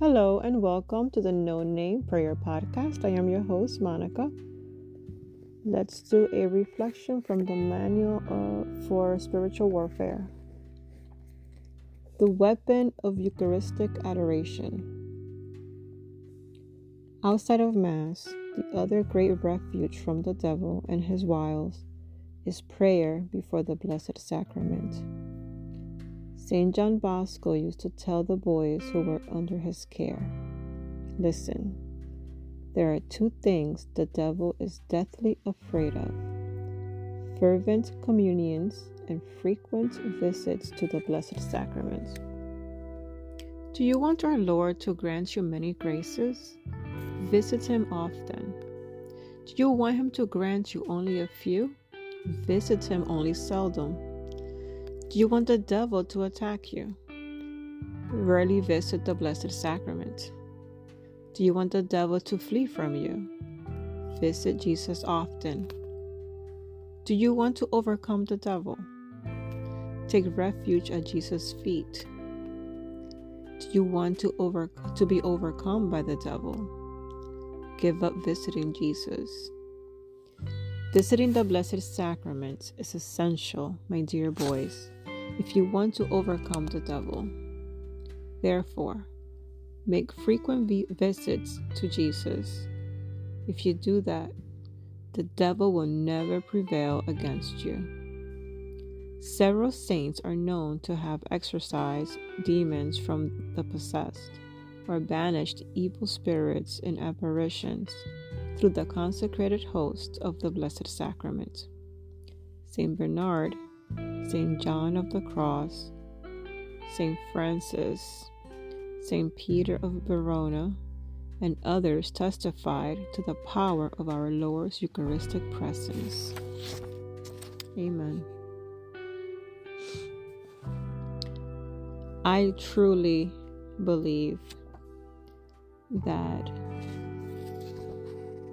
Hello and welcome to the No Name Prayer Podcast. I am your host, Monica. Let's do a reflection from the Manual uh, for Spiritual Warfare. The weapon of Eucharistic adoration. Outside of Mass, the other great refuge from the devil and his wiles is prayer before the Blessed Sacrament. St. John Bosco used to tell the boys who were under his care Listen, there are two things the devil is deathly afraid of fervent communions and frequent visits to the Blessed Sacrament. Do you want our Lord to grant you many graces? Visit Him often. Do you want Him to grant you only a few? Visit Him only seldom. Do you want the devil to attack you? Rarely visit the Blessed Sacrament. Do you want the devil to flee from you? Visit Jesus often. Do you want to overcome the devil? Take refuge at Jesus' feet. Do you want to over to be overcome by the devil? Give up visiting Jesus. Visiting the Blessed Sacrament is essential, my dear boys if you want to overcome the devil. Therefore, make frequent vi- visits to Jesus. If you do that, the devil will never prevail against you. Several saints are known to have exorcised demons from the possessed or banished evil spirits in apparitions through the consecrated host of the Blessed Sacrament. Saint Bernard St. John of the Cross, St. Francis, St. Peter of Verona, and others testified to the power of our Lord's Eucharistic presence. Amen. I truly believe that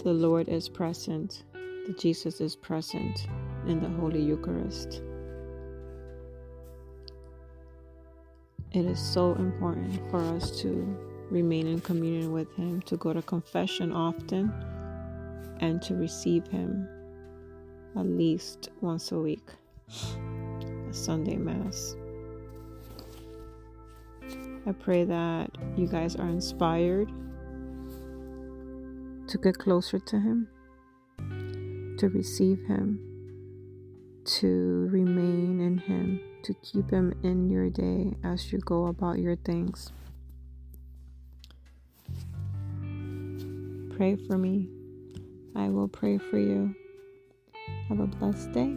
the Lord is present, that Jesus is present in the Holy Eucharist. It is so important for us to remain in communion with Him, to go to confession often, and to receive Him at least once a week, a Sunday Mass. I pray that you guys are inspired to get closer to Him, to receive Him, to Him to keep Him in your day as you go about your things. Pray for me. I will pray for you. Have a blessed day.